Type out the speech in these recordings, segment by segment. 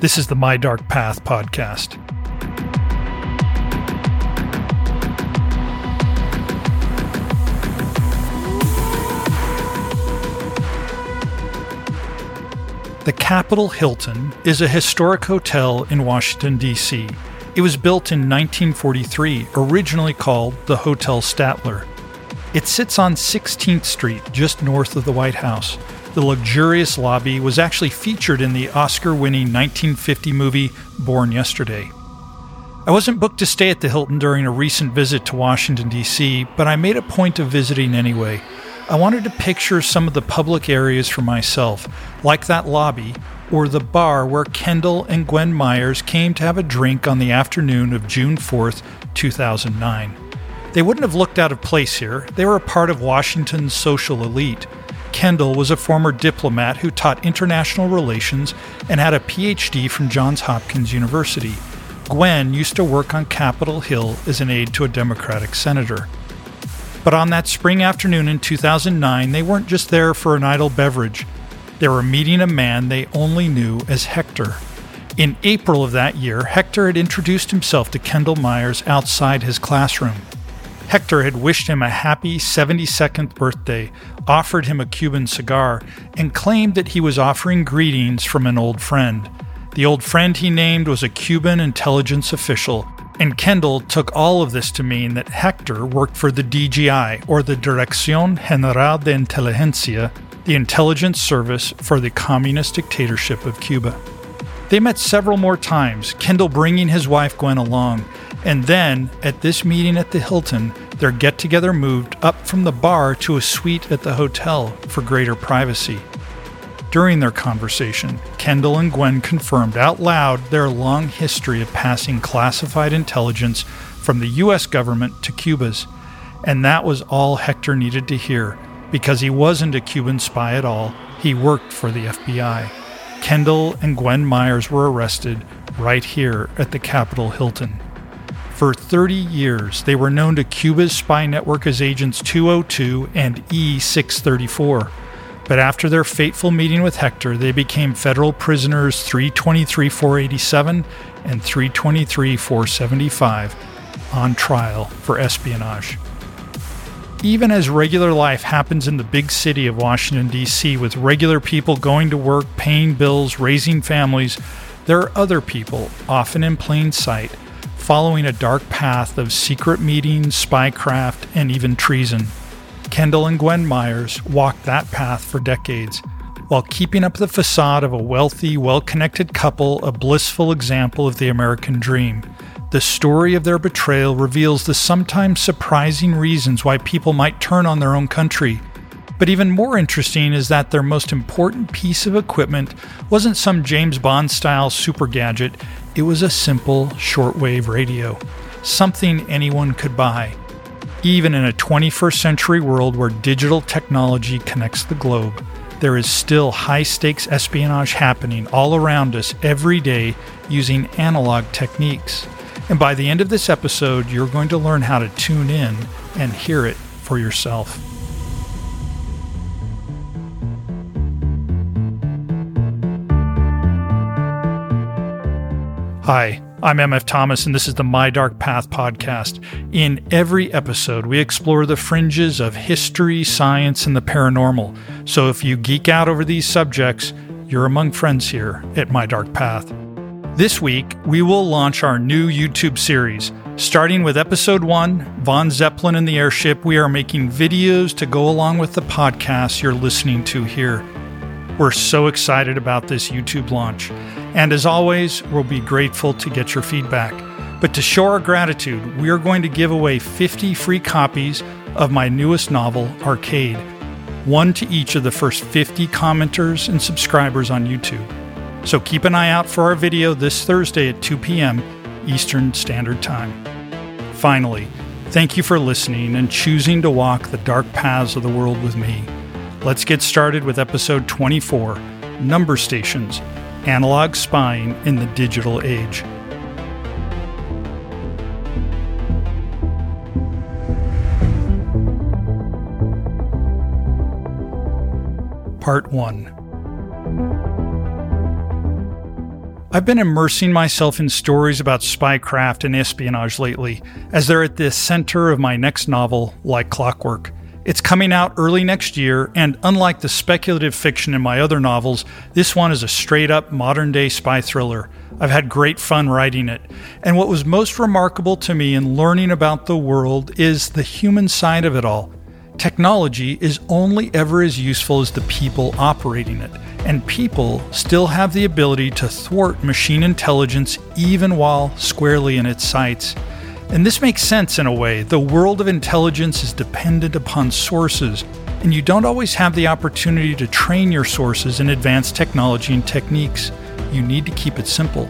This is the My Dark Path podcast. The Capitol Hilton is a historic hotel in Washington, D.C. It was built in 1943, originally called the Hotel Statler. It sits on 16th Street, just north of the White House. The luxurious lobby was actually featured in the Oscar winning 1950 movie Born Yesterday. I wasn't booked to stay at the Hilton during a recent visit to Washington, D.C., but I made a point of visiting anyway. I wanted to picture some of the public areas for myself, like that lobby or the bar where Kendall and Gwen Myers came to have a drink on the afternoon of June 4th, 2009. They wouldn't have looked out of place here. They were a part of Washington's social elite. Kendall was a former diplomat who taught international relations and had a PhD from Johns Hopkins University. Gwen used to work on Capitol Hill as an aide to a Democratic senator. But on that spring afternoon in 2009, they weren't just there for an idle beverage. They were meeting a man they only knew as Hector. In April of that year, Hector had introduced himself to Kendall Myers outside his classroom. Hector had wished him a happy 72nd birthday, offered him a Cuban cigar, and claimed that he was offering greetings from an old friend. The old friend he named was a Cuban intelligence official, and Kendall took all of this to mean that Hector worked for the DGI, or the Dirección General de Inteligencia, the intelligence service for the communist dictatorship of Cuba. They met several more times, Kendall bringing his wife Gwen along, and then, at this meeting at the Hilton, their get together moved up from the bar to a suite at the hotel for greater privacy. During their conversation, Kendall and Gwen confirmed out loud their long history of passing classified intelligence from the U.S. government to Cuba's. And that was all Hector needed to hear, because he wasn't a Cuban spy at all, he worked for the FBI. Kendall and Gwen Myers were arrested right here at the Capitol Hilton. For 30 years, they were known to Cuba's spy network as Agents 202 and E 634. But after their fateful meeting with Hector, they became federal prisoners 323 487 and 323 475 on trial for espionage. Even as regular life happens in the big city of Washington, D.C., with regular people going to work, paying bills, raising families, there are other people, often in plain sight, following a dark path of secret meetings, spycraft, and even treason. Kendall and Gwen Myers walked that path for decades, while keeping up the facade of a wealthy, well connected couple, a blissful example of the American dream. The story of their betrayal reveals the sometimes surprising reasons why people might turn on their own country. But even more interesting is that their most important piece of equipment wasn't some James Bond style super gadget, it was a simple shortwave radio, something anyone could buy. Even in a 21st century world where digital technology connects the globe, there is still high stakes espionage happening all around us every day using analog techniques. And by the end of this episode, you're going to learn how to tune in and hear it for yourself. Hi, I'm MF Thomas, and this is the My Dark Path podcast. In every episode, we explore the fringes of history, science, and the paranormal. So if you geek out over these subjects, you're among friends here at My Dark Path. This week, we will launch our new YouTube series. Starting with episode one, Von Zeppelin and the Airship, we are making videos to go along with the podcast you're listening to here. We're so excited about this YouTube launch. And as always, we'll be grateful to get your feedback. But to show our gratitude, we are going to give away 50 free copies of my newest novel, Arcade, one to each of the first 50 commenters and subscribers on YouTube. So keep an eye out for our video this Thursday at 2 p.m. Eastern Standard Time. Finally, thank you for listening and choosing to walk the dark paths of the world with me. Let's get started with episode 24 Number Stations Analog Spying in the Digital Age. Part 1 I've been immersing myself in stories about spycraft and espionage lately, as they're at the center of my next novel, Like Clockwork. It's coming out early next year, and unlike the speculative fiction in my other novels, this one is a straight up modern day spy thriller. I've had great fun writing it. And what was most remarkable to me in learning about the world is the human side of it all. Technology is only ever as useful as the people operating it and people still have the ability to thwart machine intelligence even while squarely in its sights. And this makes sense in a way. The world of intelligence is dependent upon sources, and you don't always have the opportunity to train your sources in advanced technology and techniques. You need to keep it simple.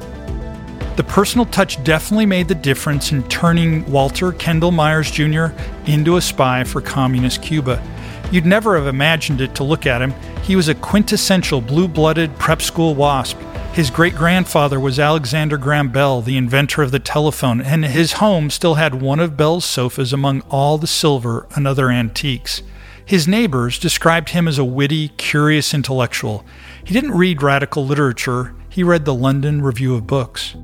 The personal touch definitely made the difference in turning Walter Kendall Myers Jr. into a spy for Communist Cuba. You'd never have imagined it to look at him. He was a quintessential blue blooded prep school wasp. His great grandfather was Alexander Graham Bell, the inventor of the telephone, and his home still had one of Bell's sofas among all the silver and other antiques. His neighbors described him as a witty, curious intellectual. He didn't read radical literature, he read the London Review of Books.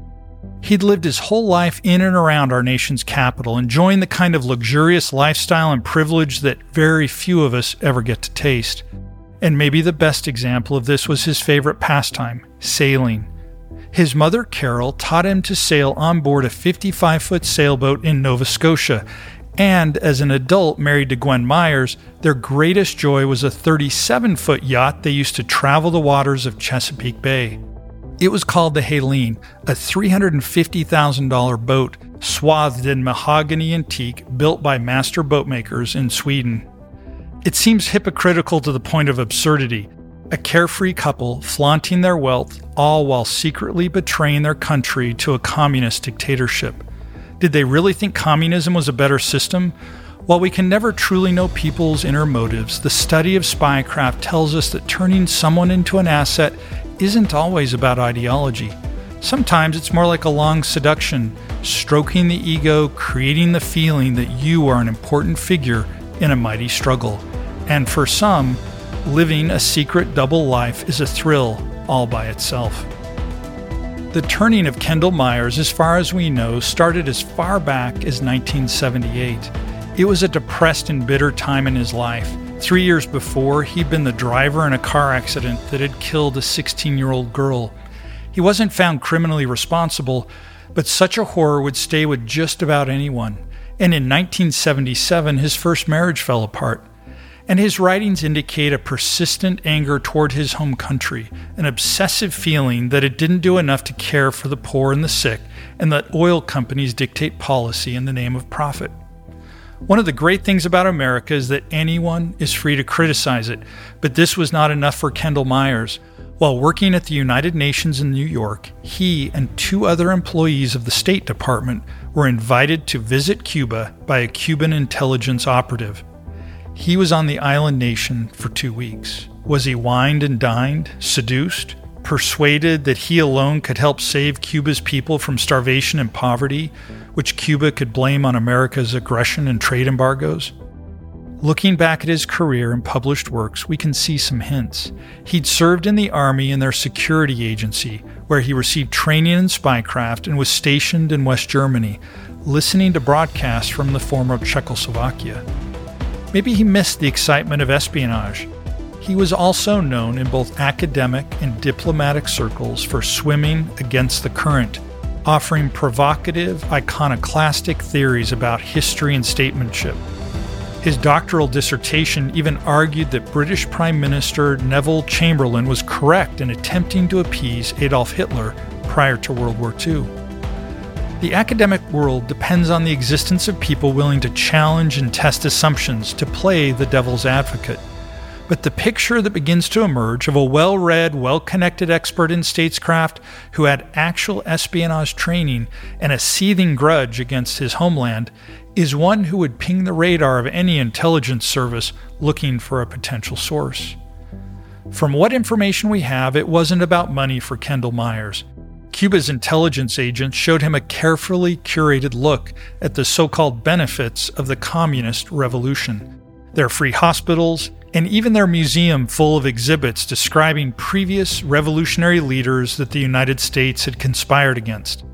He'd lived his whole life in and around our nation's capital, enjoying the kind of luxurious lifestyle and privilege that very few of us ever get to taste. And maybe the best example of this was his favorite pastime, sailing. His mother, Carol, taught him to sail on board a 55 foot sailboat in Nova Scotia, and as an adult married to Gwen Myers, their greatest joy was a 37 foot yacht they used to travel the waters of Chesapeake Bay. It was called the Helene, a $350,000 boat swathed in mahogany and teak built by master boatmakers in Sweden. It seems hypocritical to the point of absurdity. A carefree couple flaunting their wealth, all while secretly betraying their country to a communist dictatorship. Did they really think communism was a better system? While we can never truly know people's inner motives, the study of spycraft tells us that turning someone into an asset isn't always about ideology. Sometimes it's more like a long seduction, stroking the ego, creating the feeling that you are an important figure in a mighty struggle. And for some, living a secret double life is a thrill all by itself. The turning of Kendall Myers, as far as we know, started as far back as 1978. It was a depressed and bitter time in his life. Three years before, he'd been the driver in a car accident that had killed a 16 year old girl. He wasn't found criminally responsible, but such a horror would stay with just about anyone. And in 1977, his first marriage fell apart. And his writings indicate a persistent anger toward his home country, an obsessive feeling that it didn't do enough to care for the poor and the sick, and that oil companies dictate policy in the name of profit. One of the great things about America is that anyone is free to criticize it, but this was not enough for Kendall Myers. While working at the United Nations in New York, he and two other employees of the State Department were invited to visit Cuba by a Cuban intelligence operative. He was on the island nation for two weeks. Was he wined and dined, seduced, persuaded that he alone could help save Cuba's people from starvation and poverty, which Cuba could blame on America's aggression and trade embargoes? Looking back at his career and published works, we can see some hints. He'd served in the Army in their security agency, where he received training in spycraft and was stationed in West Germany, listening to broadcasts from the former Czechoslovakia. Maybe he missed the excitement of espionage he was also known in both academic and diplomatic circles for swimming against the current, offering provocative, iconoclastic theories about history and statesmanship. His doctoral dissertation even argued that British Prime Minister Neville Chamberlain was correct in attempting to appease Adolf Hitler prior to World War II. The academic world depends on the existence of people willing to challenge and test assumptions to play the devil's advocate. But the picture that begins to emerge of a well read, well connected expert in statescraft who had actual espionage training and a seething grudge against his homeland is one who would ping the radar of any intelligence service looking for a potential source. From what information we have, it wasn't about money for Kendall Myers. Cuba's intelligence agents showed him a carefully curated look at the so called benefits of the communist revolution their free hospitals, and even their museum full of exhibits describing previous revolutionary leaders that the United States had conspired against.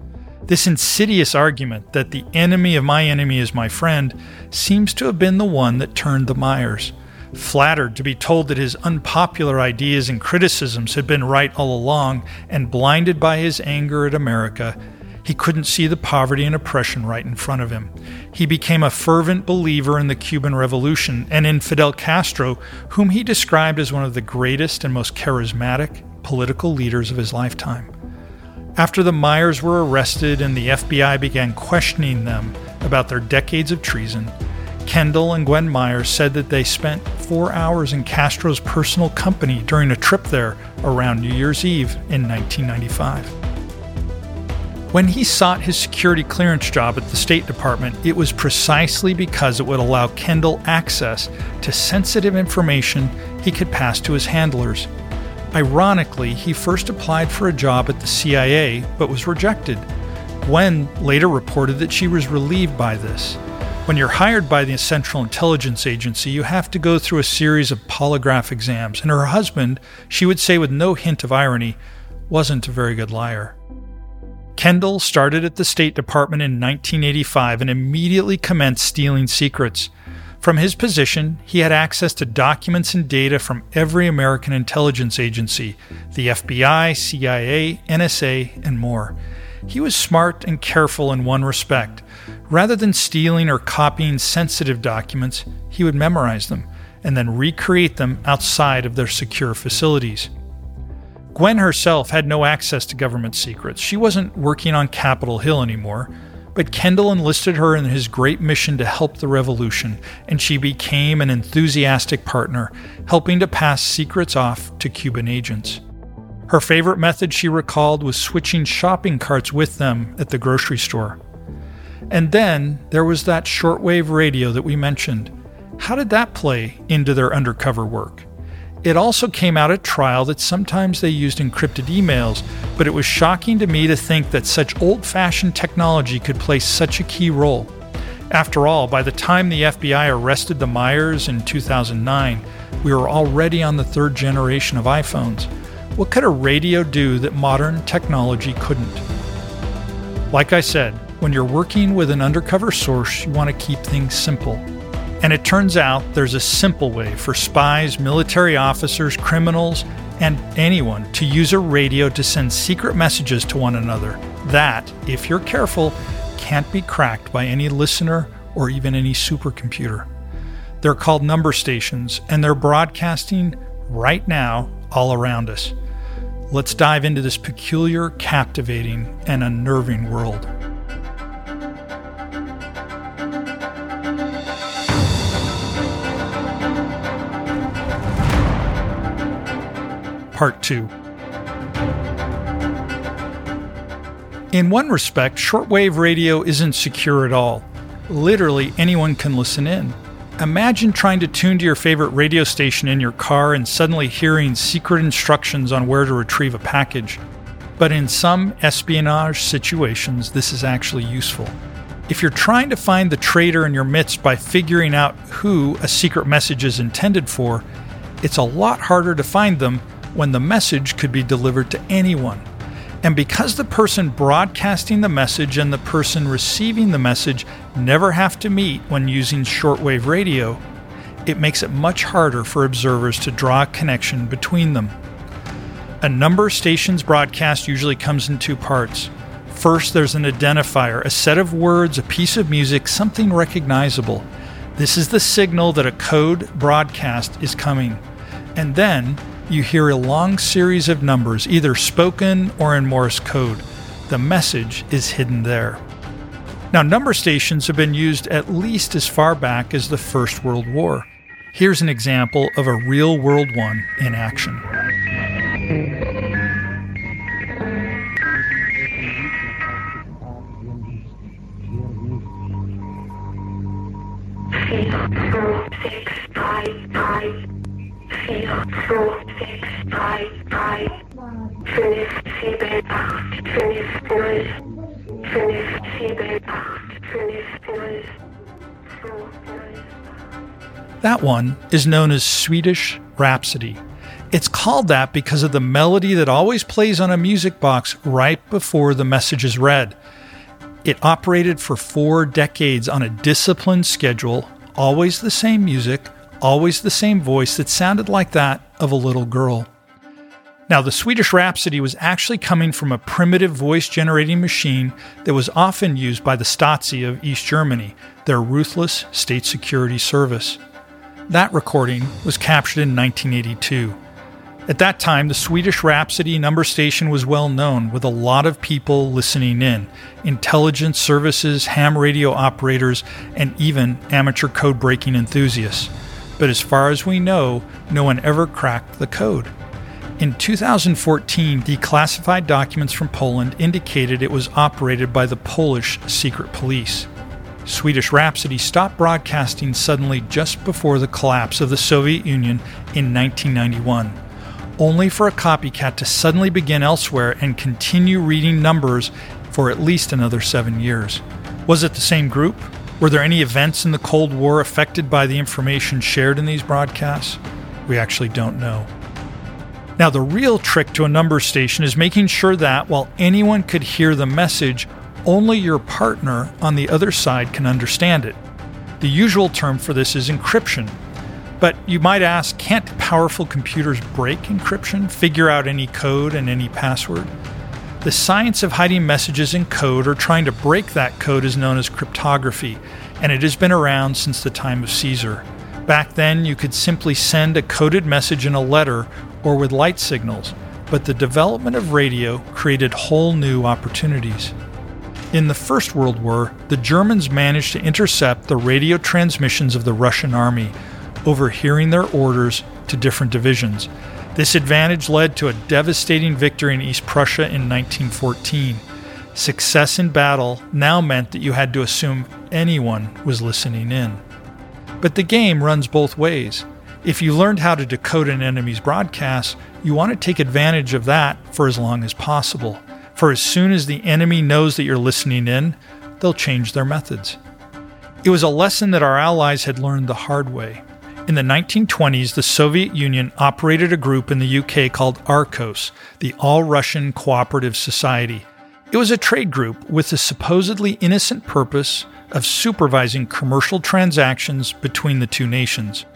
This insidious argument that the enemy of my enemy is my friend seems to have been the one that turned the Myers. Flattered to be told that his unpopular ideas and criticisms had been right all along, and blinded by his anger at America, he couldn't see the poverty and oppression right in front of him. He became a fervent believer in the Cuban Revolution and in Fidel Castro, whom he described as one of the greatest and most charismatic political leaders of his lifetime. After the Myers were arrested and the FBI began questioning them about their decades of treason, Kendall and Gwen Myers said that they spent four hours in Castro's personal company during a trip there around New Year's Eve in 1995. When he sought his security clearance job at the State Department, it was precisely because it would allow Kendall access to sensitive information he could pass to his handlers. Ironically, he first applied for a job at the CIA but was rejected. Gwen later reported that she was relieved by this. When you're hired by the Central Intelligence Agency, you have to go through a series of polygraph exams, and her husband, she would say with no hint of irony, wasn't a very good liar. Kendall started at the State Department in 1985 and immediately commenced stealing secrets. From his position, he had access to documents and data from every American intelligence agency the FBI, CIA, NSA, and more. He was smart and careful in one respect. Rather than stealing or copying sensitive documents, he would memorize them and then recreate them outside of their secure facilities. Gwen herself had no access to government secrets. She wasn't working on Capitol Hill anymore. But Kendall enlisted her in his great mission to help the revolution, and she became an enthusiastic partner, helping to pass secrets off to Cuban agents. Her favorite method, she recalled, was switching shopping carts with them at the grocery store. And then there was that shortwave radio that we mentioned. How did that play into their undercover work? It also came out at trial that sometimes they used encrypted emails, but it was shocking to me to think that such old fashioned technology could play such a key role. After all, by the time the FBI arrested the Myers in 2009, we were already on the third generation of iPhones. What could a radio do that modern technology couldn't? Like I said, when you're working with an undercover source, you want to keep things simple. And it turns out there's a simple way for spies, military officers, criminals, and anyone to use a radio to send secret messages to one another. That, if you're careful, can't be cracked by any listener or even any supercomputer. They're called number stations, and they're broadcasting right now all around us. Let's dive into this peculiar, captivating, and unnerving world. Part 2. In one respect, shortwave radio isn't secure at all. Literally, anyone can listen in. Imagine trying to tune to your favorite radio station in your car and suddenly hearing secret instructions on where to retrieve a package. But in some espionage situations, this is actually useful. If you're trying to find the traitor in your midst by figuring out who a secret message is intended for, it's a lot harder to find them when the message could be delivered to anyone. And because the person broadcasting the message and the person receiving the message never have to meet when using shortwave radio, it makes it much harder for observers to draw a connection between them. A number station's broadcast usually comes in two parts. First, there's an identifier, a set of words, a piece of music, something recognizable. This is the signal that a code broadcast is coming. And then you hear a long series of numbers, either spoken or in Morse code. The message is hidden there. Now, number stations have been used at least as far back as the First World War. Here's an example of a real world one in action. That one is known as Swedish Rhapsody. It's called that because of the melody that always plays on a music box right before the message is read. It operated for four decades on a disciplined schedule, always the same music, always the same voice that sounded like that of a little girl. Now, the Swedish Rhapsody was actually coming from a primitive voice generating machine that was often used by the Stasi of East Germany, their ruthless state security service. That recording was captured in 1982. At that time, the Swedish Rhapsody number station was well known, with a lot of people listening in intelligence services, ham radio operators, and even amateur code breaking enthusiasts. But as far as we know, no one ever cracked the code. In 2014, declassified documents from Poland indicated it was operated by the Polish secret police. Swedish Rhapsody stopped broadcasting suddenly just before the collapse of the Soviet Union in 1991 only for a copycat to suddenly begin elsewhere and continue reading numbers for at least another seven years. Was it the same group? Were there any events in the Cold War affected by the information shared in these broadcasts? We actually don't know. Now, the real trick to a number station is making sure that while anyone could hear the message, only your partner on the other side can understand it. The usual term for this is encryption, but you might ask can't powerful computers break encryption, figure out any code and any password? The science of hiding messages in code or trying to break that code is known as cryptography, and it has been around since the time of Caesar. Back then, you could simply send a coded message in a letter or with light signals, but the development of radio created whole new opportunities. In the First World War, the Germans managed to intercept the radio transmissions of the Russian army, overhearing their orders to different divisions. This advantage led to a devastating victory in East Prussia in 1914. Success in battle now meant that you had to assume anyone was listening in. But the game runs both ways. If you learned how to decode an enemy's broadcast, you want to take advantage of that for as long as possible. For as soon as the enemy knows that you're listening in, they'll change their methods. It was a lesson that our allies had learned the hard way. In the 1920s, the Soviet Union operated a group in the UK called ARCOS, the All Russian Cooperative Society. It was a trade group with the supposedly innocent purpose of supervising commercial transactions between the two nations.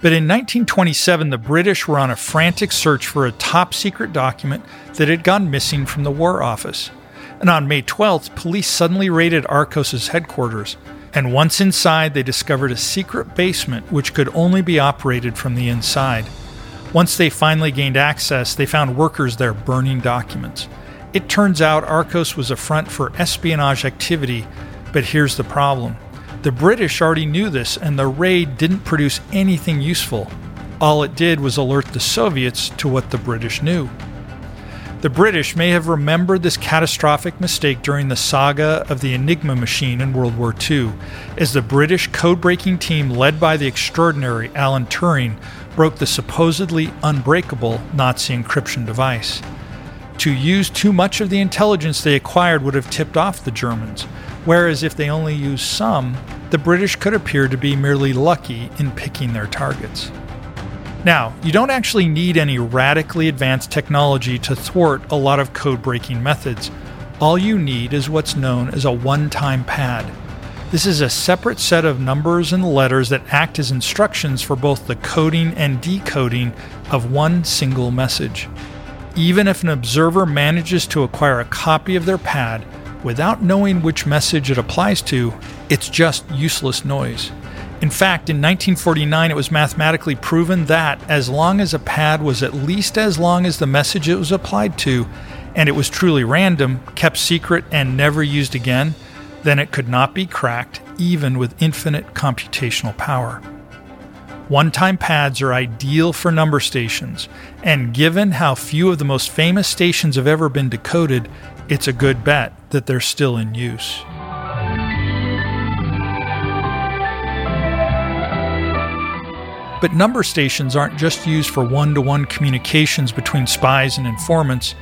But in 1927, the British were on a frantic search for a top secret document that had gone missing from the War Office. And on May 12th, police suddenly raided Arcos's headquarters and once inside, they discovered a secret basement which could only be operated from the inside. Once they finally gained access, they found workers there burning documents. It turns out Arcos was a front for espionage activity, but here's the problem. The British already knew this, and the raid didn't produce anything useful. All it did was alert the Soviets to what the British knew. The British may have remembered this catastrophic mistake during the saga of the Enigma machine in World War II, as the British code breaking team led by the extraordinary Alan Turing broke the supposedly unbreakable Nazi encryption device. To use too much of the intelligence they acquired would have tipped off the Germans, whereas if they only used some, the British could appear to be merely lucky in picking their targets. Now, you don't actually need any radically advanced technology to thwart a lot of code breaking methods. All you need is what's known as a one time pad. This is a separate set of numbers and letters that act as instructions for both the coding and decoding of one single message. Even if an observer manages to acquire a copy of their pad without knowing which message it applies to, it's just useless noise. In fact, in 1949, it was mathematically proven that as long as a pad was at least as long as the message it was applied to, and it was truly random, kept secret, and never used again, then it could not be cracked, even with infinite computational power. One time pads are ideal for number stations, and given how few of the most famous stations have ever been decoded, it's a good bet that they're still in use. But number stations aren't just used for one to one communications between spies and informants.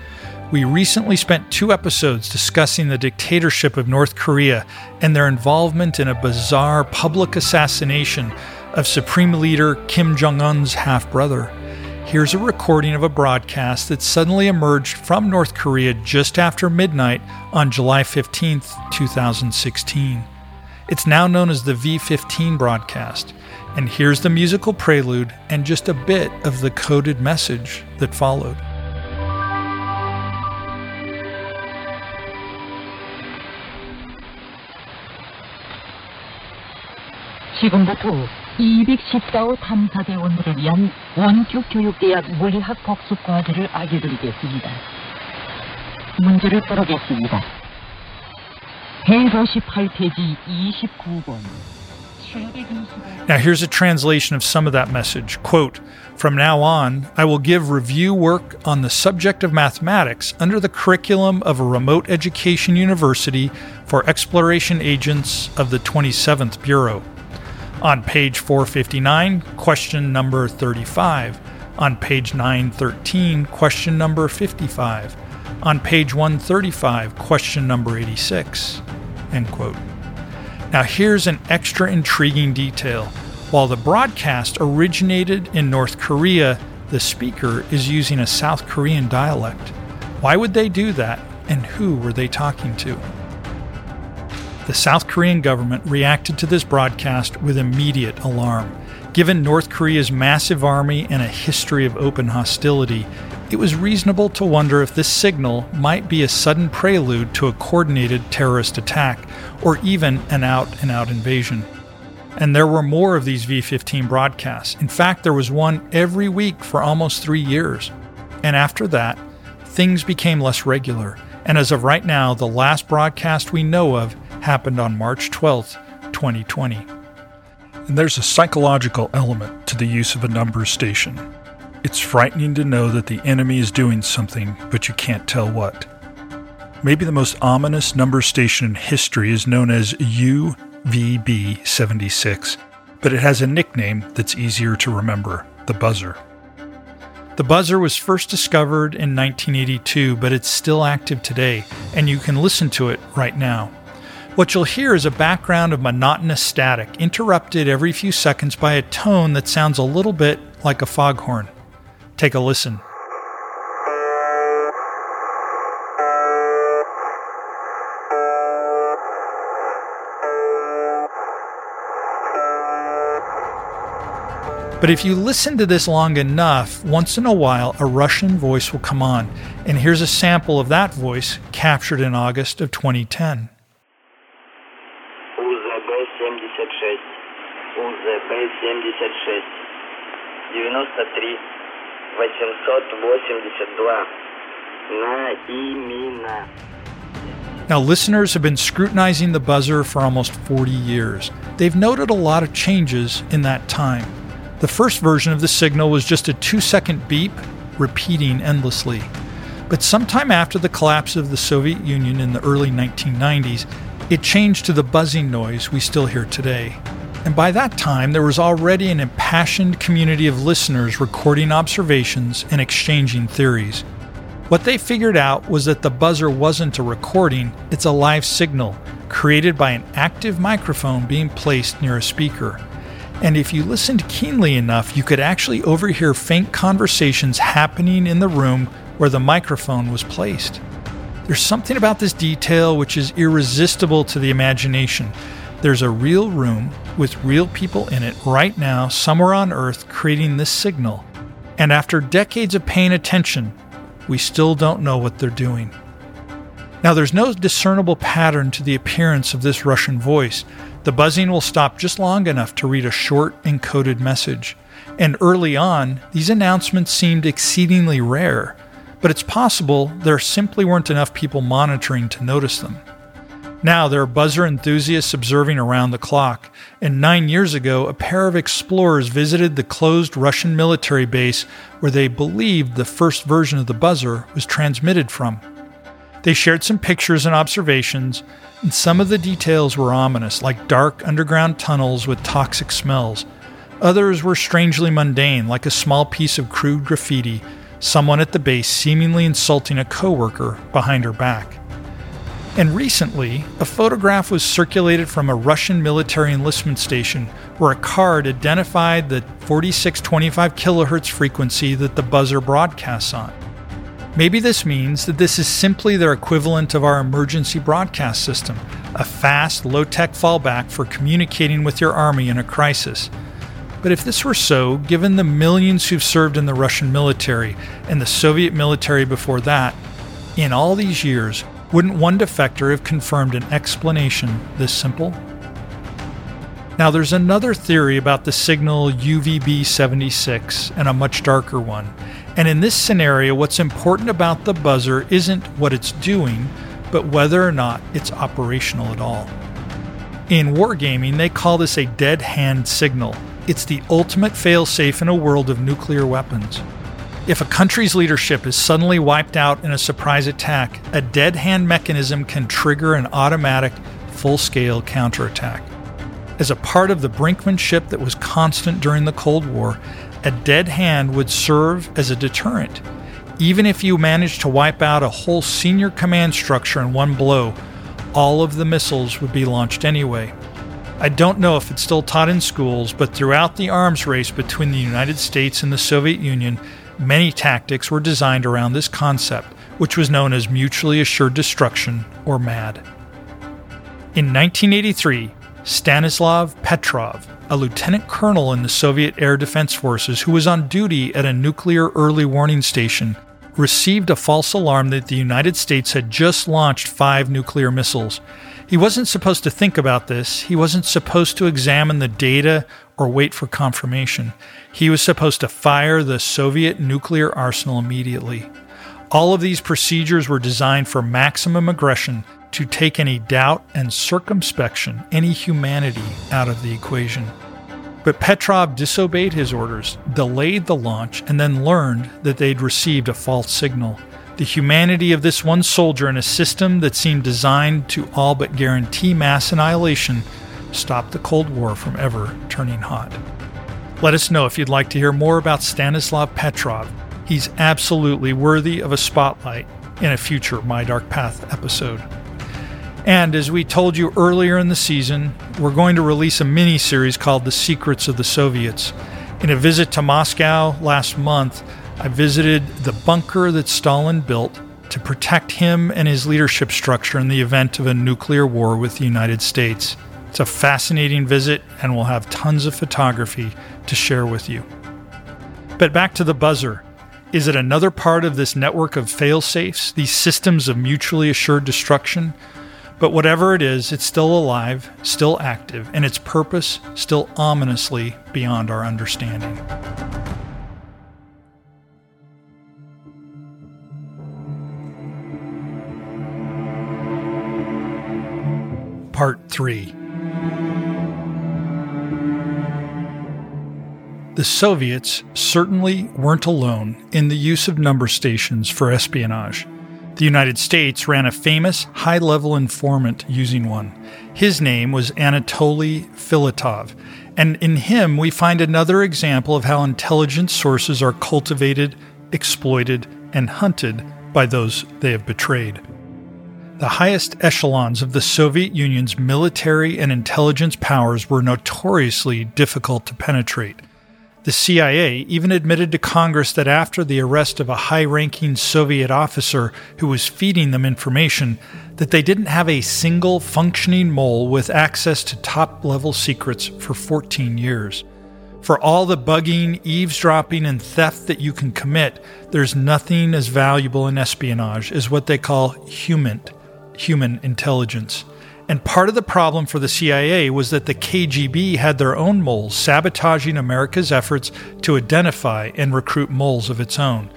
We recently spent two episodes discussing the dictatorship of North Korea and their involvement in a bizarre public assassination of Supreme Leader Kim Jong un's half brother. Here's a recording of a broadcast that suddenly emerged from North Korea just after midnight on July 15, 2016. It's now known as the V 15 broadcast, and here's the musical prelude and just a bit of the coded message that followed. 지금부터 214호 탐사대원들을 위한 원격 교육대학 물리학 복습 과제를 알려드리겠습니다. 문제를 풀어겠습니다. 해서 18페이지 29번. Now, here's a translation of some of that message. Quote From now on, I will give review work on the subject of mathematics under the curriculum of a remote education university for exploration agents of the 27th Bureau. On page 459, question number 35. On page 913, question number 55. On page 135, question number 86. End quote. Now, here's an extra intriguing detail. While the broadcast originated in North Korea, the speaker is using a South Korean dialect. Why would they do that, and who were they talking to? The South Korean government reacted to this broadcast with immediate alarm. Given North Korea's massive army and a history of open hostility, it was reasonable to wonder if this signal might be a sudden prelude to a coordinated terrorist attack or even an out and out invasion. And there were more of these V 15 broadcasts. In fact, there was one every week for almost three years. And after that, things became less regular. And as of right now, the last broadcast we know of happened on March 12, 2020. And there's a psychological element to the use of a numbers station. It's frightening to know that the enemy is doing something, but you can't tell what. Maybe the most ominous number station in history is known as UVB 76, but it has a nickname that's easier to remember the buzzer. The buzzer was first discovered in 1982, but it's still active today, and you can listen to it right now. What you'll hear is a background of monotonous static, interrupted every few seconds by a tone that sounds a little bit like a foghorn. Take a listen. But if you listen to this long enough, once in a while a Russian voice will come on. And here's a sample of that voice captured in August of 2010. Now, listeners have been scrutinizing the buzzer for almost 40 years. They've noted a lot of changes in that time. The first version of the signal was just a two second beep, repeating endlessly. But sometime after the collapse of the Soviet Union in the early 1990s, it changed to the buzzing noise we still hear today. And by that time, there was already an impassioned community of listeners recording observations and exchanging theories. What they figured out was that the buzzer wasn't a recording, it's a live signal created by an active microphone being placed near a speaker. And if you listened keenly enough, you could actually overhear faint conversations happening in the room where the microphone was placed. There's something about this detail which is irresistible to the imagination. There's a real room with real people in it right now, somewhere on Earth, creating this signal. And after decades of paying attention, we still don't know what they're doing. Now, there's no discernible pattern to the appearance of this Russian voice. The buzzing will stop just long enough to read a short encoded message. And early on, these announcements seemed exceedingly rare, but it's possible there simply weren't enough people monitoring to notice them. Now, there are buzzer enthusiasts observing around the clock, and nine years ago, a pair of explorers visited the closed Russian military base where they believed the first version of the buzzer was transmitted from. They shared some pictures and observations, and some of the details were ominous, like dark underground tunnels with toxic smells. Others were strangely mundane, like a small piece of crude graffiti, someone at the base seemingly insulting a coworker behind her back. And recently, a photograph was circulated from a Russian military enlistment station where a card identified the 4625 kilohertz frequency that the buzzer broadcasts on. Maybe this means that this is simply their equivalent of our emergency broadcast system, a fast, low tech fallback for communicating with your army in a crisis. But if this were so, given the millions who've served in the Russian military and the Soviet military before that, in all these years, wouldn't one defector have confirmed an explanation this simple? Now, there's another theory about the signal UVB 76 and a much darker one. And in this scenario, what's important about the buzzer isn't what it's doing, but whether or not it's operational at all. In wargaming, they call this a dead hand signal. It's the ultimate failsafe in a world of nuclear weapons. If a country's leadership is suddenly wiped out in a surprise attack, a dead hand mechanism can trigger an automatic, full scale counterattack. As a part of the brinkmanship that was constant during the Cold War, a dead hand would serve as a deterrent. Even if you managed to wipe out a whole senior command structure in one blow, all of the missiles would be launched anyway. I don't know if it's still taught in schools, but throughout the arms race between the United States and the Soviet Union, Many tactics were designed around this concept, which was known as mutually assured destruction or MAD. In 1983, Stanislav Petrov, a lieutenant colonel in the Soviet Air Defense Forces who was on duty at a nuclear early warning station, received a false alarm that the United States had just launched five nuclear missiles. He wasn't supposed to think about this, he wasn't supposed to examine the data or wait for confirmation. He was supposed to fire the Soviet nuclear arsenal immediately. All of these procedures were designed for maximum aggression to take any doubt and circumspection, any humanity out of the equation. But Petrov disobeyed his orders, delayed the launch, and then learned that they'd received a false signal. The humanity of this one soldier in a system that seemed designed to all but guarantee mass annihilation stopped the Cold War from ever turning hot. Let us know if you'd like to hear more about Stanislav Petrov. He's absolutely worthy of a spotlight in a future My Dark Path episode. And as we told you earlier in the season, we're going to release a mini series called The Secrets of the Soviets. In a visit to Moscow last month, I visited the bunker that Stalin built to protect him and his leadership structure in the event of a nuclear war with the United States. It's a fascinating visit, and we'll have tons of photography to share with you. But back to the buzzer. Is it another part of this network of fail safes, these systems of mutually assured destruction? But whatever it is, it's still alive, still active, and its purpose still ominously beyond our understanding. Part 3 The Soviets certainly weren't alone in the use of number stations for espionage. The United States ran a famous high level informant using one. His name was Anatoly Filatov, and in him we find another example of how intelligence sources are cultivated, exploited, and hunted by those they have betrayed. The highest echelons of the Soviet Union's military and intelligence powers were notoriously difficult to penetrate. The CIA even admitted to Congress that after the arrest of a high-ranking Soviet officer who was feeding them information, that they didn't have a single functioning mole with access to top-level secrets for 14 years. For all the bugging, eavesdropping, and theft that you can commit, there's nothing as valuable in espionage as what they call human, human intelligence. And part of the problem for the CIA was that the KGB had their own moles, sabotaging America's efforts to identify and recruit moles of its own.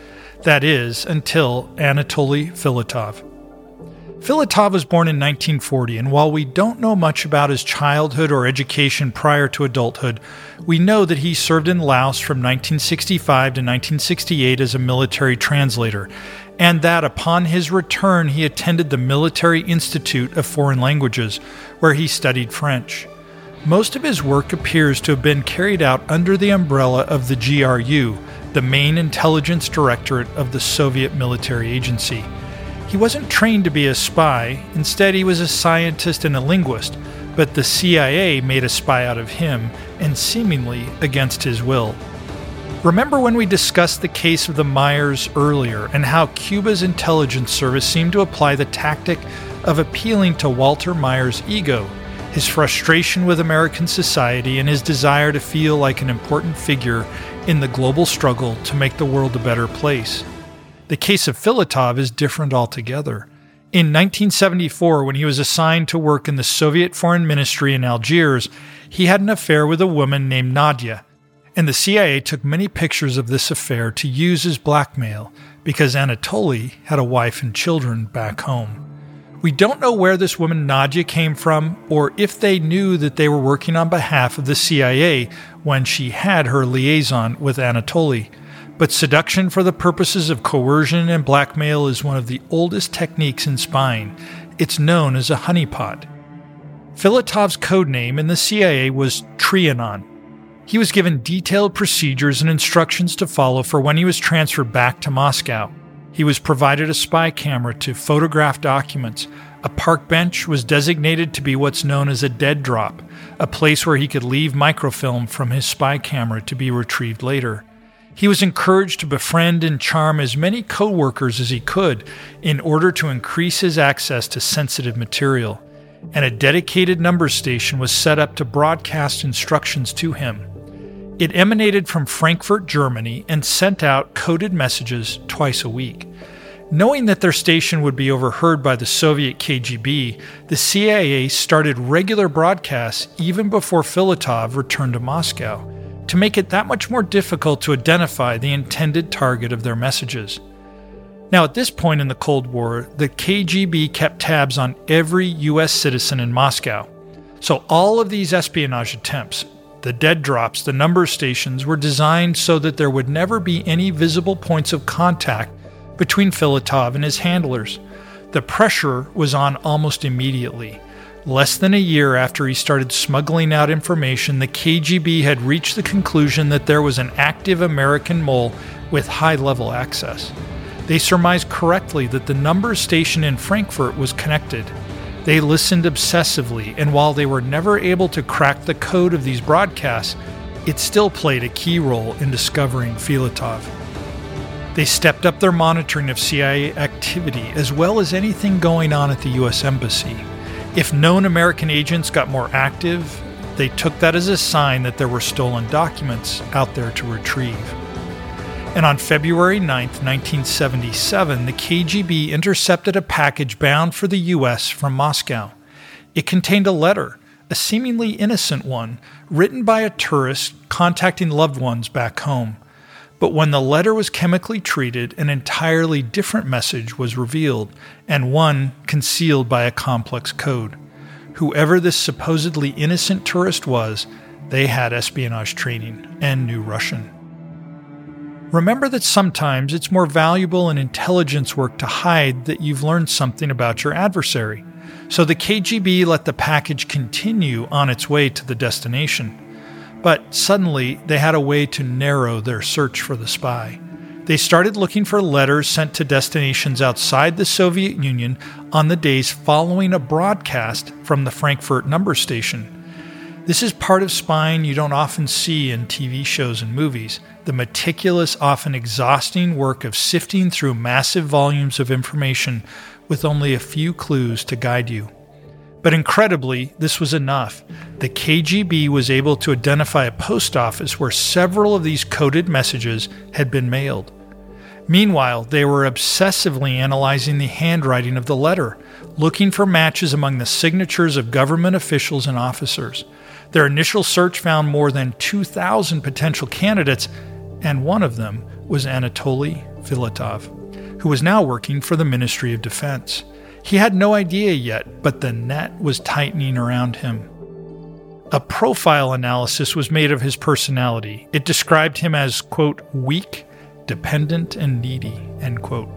That is, until Anatoly Filatov. Filatov was born in 1940, and while we don't know much about his childhood or education prior to adulthood, we know that he served in Laos from 1965 to 1968 as a military translator, and that upon his return he attended the Military Institute of Foreign Languages, where he studied French. Most of his work appears to have been carried out under the umbrella of the GRU, the main intelligence directorate of the Soviet military agency. He wasn't trained to be a spy, instead, he was a scientist and a linguist, but the CIA made a spy out of him, and seemingly against his will. Remember when we discussed the case of the Myers earlier and how Cuba's intelligence service seemed to apply the tactic of appealing to Walter Myers' ego, his frustration with American society, and his desire to feel like an important figure in the global struggle to make the world a better place? The case of Filatov is different altogether. In 1974, when he was assigned to work in the Soviet Foreign Ministry in Algiers, he had an affair with a woman named Nadia, and the CIA took many pictures of this affair to use as blackmail because Anatoly had a wife and children back home. We don't know where this woman Nadia came from or if they knew that they were working on behalf of the CIA when she had her liaison with Anatoly. But seduction for the purposes of coercion and blackmail is one of the oldest techniques in spying. It's known as a honeypot. Filatov's code name in the CIA was Trianon. He was given detailed procedures and instructions to follow for when he was transferred back to Moscow. He was provided a spy camera to photograph documents. A park bench was designated to be what's known as a dead drop, a place where he could leave microfilm from his spy camera to be retrieved later. He was encouraged to befriend and charm as many coworkers as he could in order to increase his access to sensitive material, and a dedicated number station was set up to broadcast instructions to him. It emanated from Frankfurt, Germany, and sent out coded messages twice a week. Knowing that their station would be overheard by the Soviet KGB, the CIA started regular broadcasts even before Filatov returned to Moscow to make it that much more difficult to identify the intended target of their messages. Now, at this point in the Cold War, the KGB kept tabs on every U.S. citizen in Moscow. So, all of these espionage attempts, the dead drops, the number stations, were designed so that there would never be any visible points of contact between Filatov and his handlers. The pressure was on almost immediately. Less than a year after he started smuggling out information, the KGB had reached the conclusion that there was an active American mole with high level access. They surmised correctly that the number station in Frankfurt was connected. They listened obsessively, and while they were never able to crack the code of these broadcasts, it still played a key role in discovering Filatov. They stepped up their monitoring of CIA activity as well as anything going on at the U.S. Embassy. If known American agents got more active, they took that as a sign that there were stolen documents out there to retrieve. And on February 9, 1977, the KGB intercepted a package bound for the U.S. from Moscow. It contained a letter, a seemingly innocent one, written by a tourist contacting loved ones back home. But when the letter was chemically treated, an entirely different message was revealed, and one concealed by a complex code. Whoever this supposedly innocent tourist was, they had espionage training and knew Russian. Remember that sometimes it's more valuable in intelligence work to hide that you've learned something about your adversary. So the KGB let the package continue on its way to the destination. But suddenly, they had a way to narrow their search for the spy. They started looking for letters sent to destinations outside the Soviet Union on the days following a broadcast from the Frankfurt number station. This is part of spying you don't often see in TV shows and movies the meticulous, often exhausting work of sifting through massive volumes of information with only a few clues to guide you. But incredibly, this was enough. The KGB was able to identify a post office where several of these coded messages had been mailed. Meanwhile, they were obsessively analyzing the handwriting of the letter, looking for matches among the signatures of government officials and officers. Their initial search found more than 2,000 potential candidates, and one of them was Anatoly Filatov, who was now working for the Ministry of Defense. He had no idea yet, but the net was tightening around him. A profile analysis was made of his personality. It described him as, quote, weak, dependent, and needy, end quote.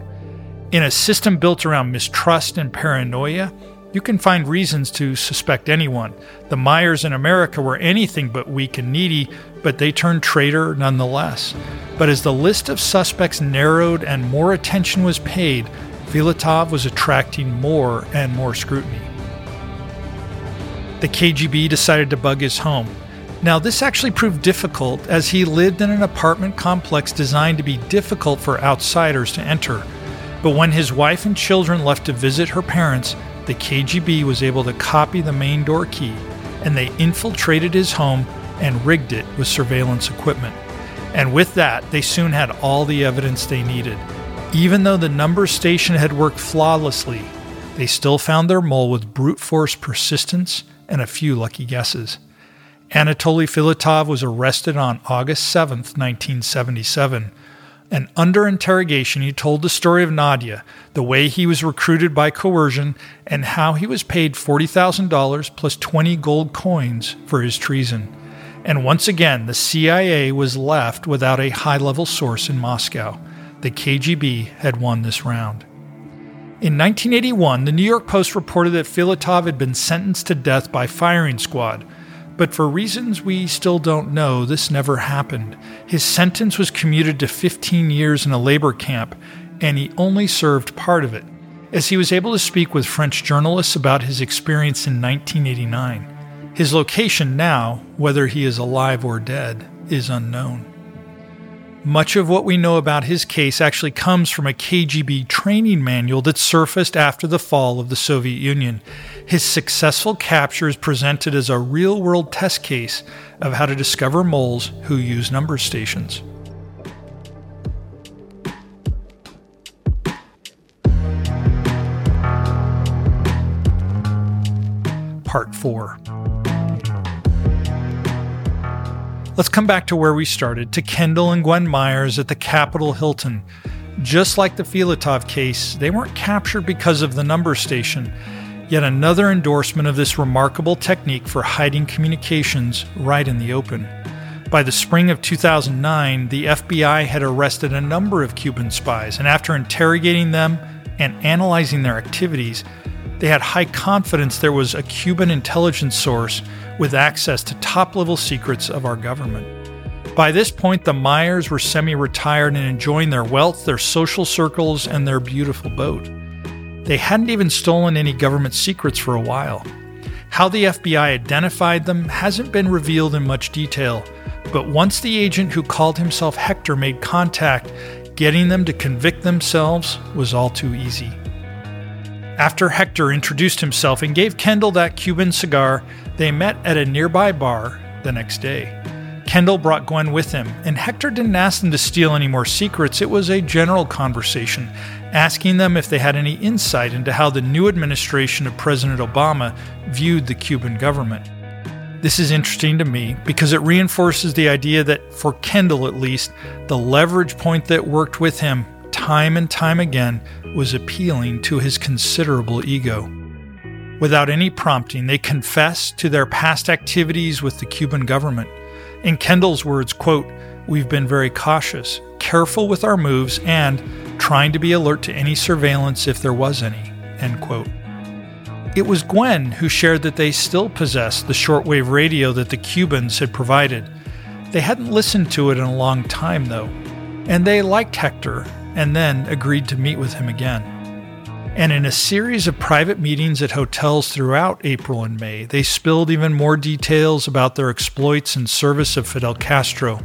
In a system built around mistrust and paranoia, you can find reasons to suspect anyone. The Myers in America were anything but weak and needy, but they turned traitor nonetheless. But as the list of suspects narrowed and more attention was paid, Filatov was attracting more and more scrutiny. The KGB decided to bug his home. Now, this actually proved difficult as he lived in an apartment complex designed to be difficult for outsiders to enter. But when his wife and children left to visit her parents, the KGB was able to copy the main door key and they infiltrated his home and rigged it with surveillance equipment. And with that, they soon had all the evidence they needed. Even though the number station had worked flawlessly, they still found their mole with brute force persistence and a few lucky guesses. Anatoly Filatov was arrested on August 7, 1977. And under interrogation, he told the story of Nadia, the way he was recruited by coercion, and how he was paid $40,000 plus 20 gold coins for his treason. And once again, the CIA was left without a high level source in Moscow. The KGB had won this round. In 1981, the New York Post reported that Filatov had been sentenced to death by firing squad, but for reasons we still don't know, this never happened. His sentence was commuted to 15 years in a labor camp, and he only served part of it, as he was able to speak with French journalists about his experience in 1989. His location now, whether he is alive or dead, is unknown. Much of what we know about his case actually comes from a KGB training manual that surfaced after the fall of the Soviet Union. His successful capture is presented as a real world test case of how to discover moles who use number stations. Part 4 Let's come back to where we started, to Kendall and Gwen Myers at the Capitol Hilton. Just like the Filatov case, they weren't captured because of the number station. Yet another endorsement of this remarkable technique for hiding communications right in the open. By the spring of 2009, the FBI had arrested a number of Cuban spies, and after interrogating them and analyzing their activities, they had high confidence there was a Cuban intelligence source with access to top level secrets of our government. By this point, the Myers were semi retired and enjoying their wealth, their social circles, and their beautiful boat. They hadn't even stolen any government secrets for a while. How the FBI identified them hasn't been revealed in much detail, but once the agent who called himself Hector made contact, getting them to convict themselves was all too easy. After Hector introduced himself and gave Kendall that Cuban cigar, they met at a nearby bar the next day. Kendall brought Gwen with him, and Hector didn't ask them to steal any more secrets. It was a general conversation, asking them if they had any insight into how the new administration of President Obama viewed the Cuban government. This is interesting to me because it reinforces the idea that, for Kendall at least, the leverage point that worked with him time and time again was appealing to his considerable ego. Without any prompting, they confessed to their past activities with the Cuban government. In Kendall's words, quote, We've been very cautious, careful with our moves, and trying to be alert to any surveillance if there was any. End quote. It was Gwen who shared that they still possessed the shortwave radio that the Cubans had provided. They hadn't listened to it in a long time, though, and they liked Hector and then agreed to meet with him again. And in a series of private meetings at hotels throughout April and May, they spilled even more details about their exploits in service of Fidel Castro.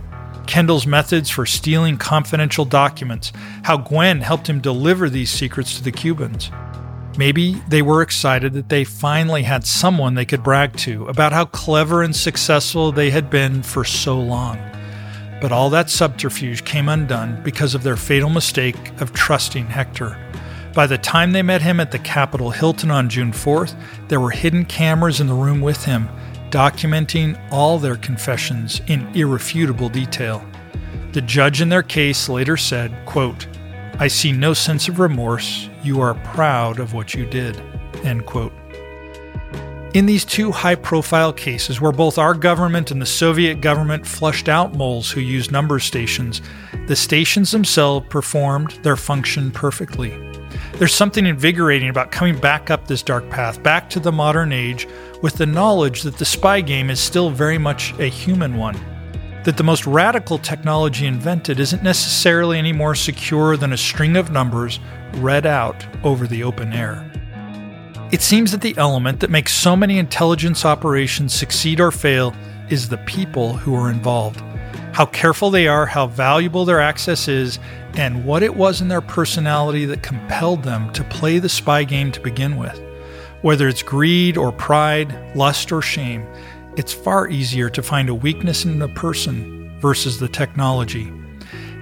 Kendall's methods for stealing confidential documents, how Gwen helped him deliver these secrets to the Cubans. Maybe they were excited that they finally had someone they could brag to about how clever and successful they had been for so long. But all that subterfuge came undone because of their fatal mistake of trusting Hector. By the time they met him at the Capitol Hilton on June 4th, there were hidden cameras in the room with him, documenting all their confessions in irrefutable detail. The judge in their case later said, quote, I see no sense of remorse. You are proud of what you did. End quote. In these two high profile cases, where both our government and the Soviet government flushed out moles who used number stations, the stations themselves performed their function perfectly. There's something invigorating about coming back up this dark path, back to the modern age, with the knowledge that the spy game is still very much a human one. that the most radical technology invented isn't necessarily any more secure than a string of numbers read out over the open air. It seems that the element that makes so many intelligence operations succeed or fail is the people who are involved. How careful they are, how valuable their access is, and what it was in their personality that compelled them to play the spy game to begin with. Whether it's greed or pride, lust or shame, it's far easier to find a weakness in a person versus the technology.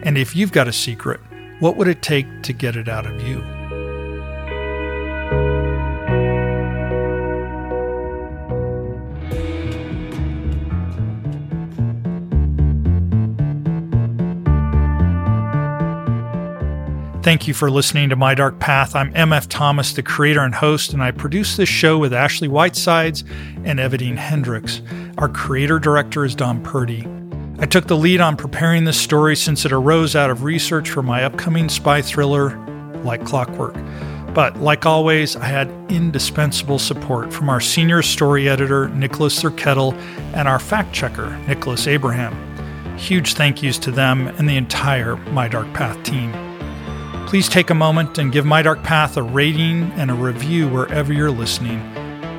And if you've got a secret, what would it take to get it out of you? Thank you for listening to My Dark Path. I'm MF Thomas, the creator and host, and I produce this show with Ashley Whitesides and Evadine Hendricks. Our creator director is Don Purdy. I took the lead on preparing this story since it arose out of research for my upcoming spy thriller, Like Clockwork. But like always, I had indispensable support from our senior story editor, Nicholas Thurkettle, and our fact checker, Nicholas Abraham. Huge thank yous to them and the entire My Dark Path team. Please take a moment and give My Dark Path a rating and a review wherever you're listening.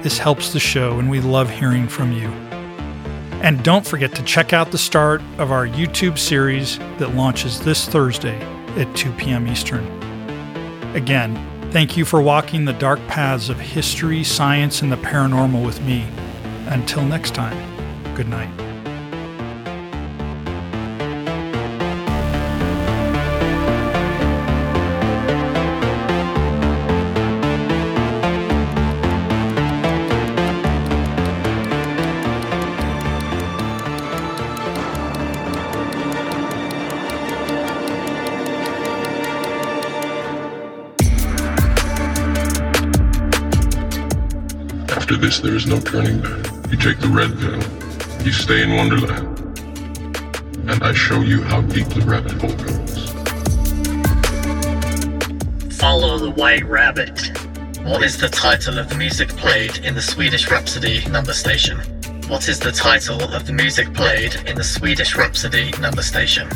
This helps the show, and we love hearing from you. And don't forget to check out the start of our YouTube series that launches this Thursday at 2 p.m. Eastern. Again, thank you for walking the dark paths of history, science, and the paranormal with me. Until next time, good night. This, there is no turning back. You take the red pill. You stay in Wonderland. And I show you how deep the rabbit hole goes. Follow the White Rabbit. What is the title of the music played in the Swedish Rhapsody number station? What is the title of the music played in the Swedish Rhapsody number station?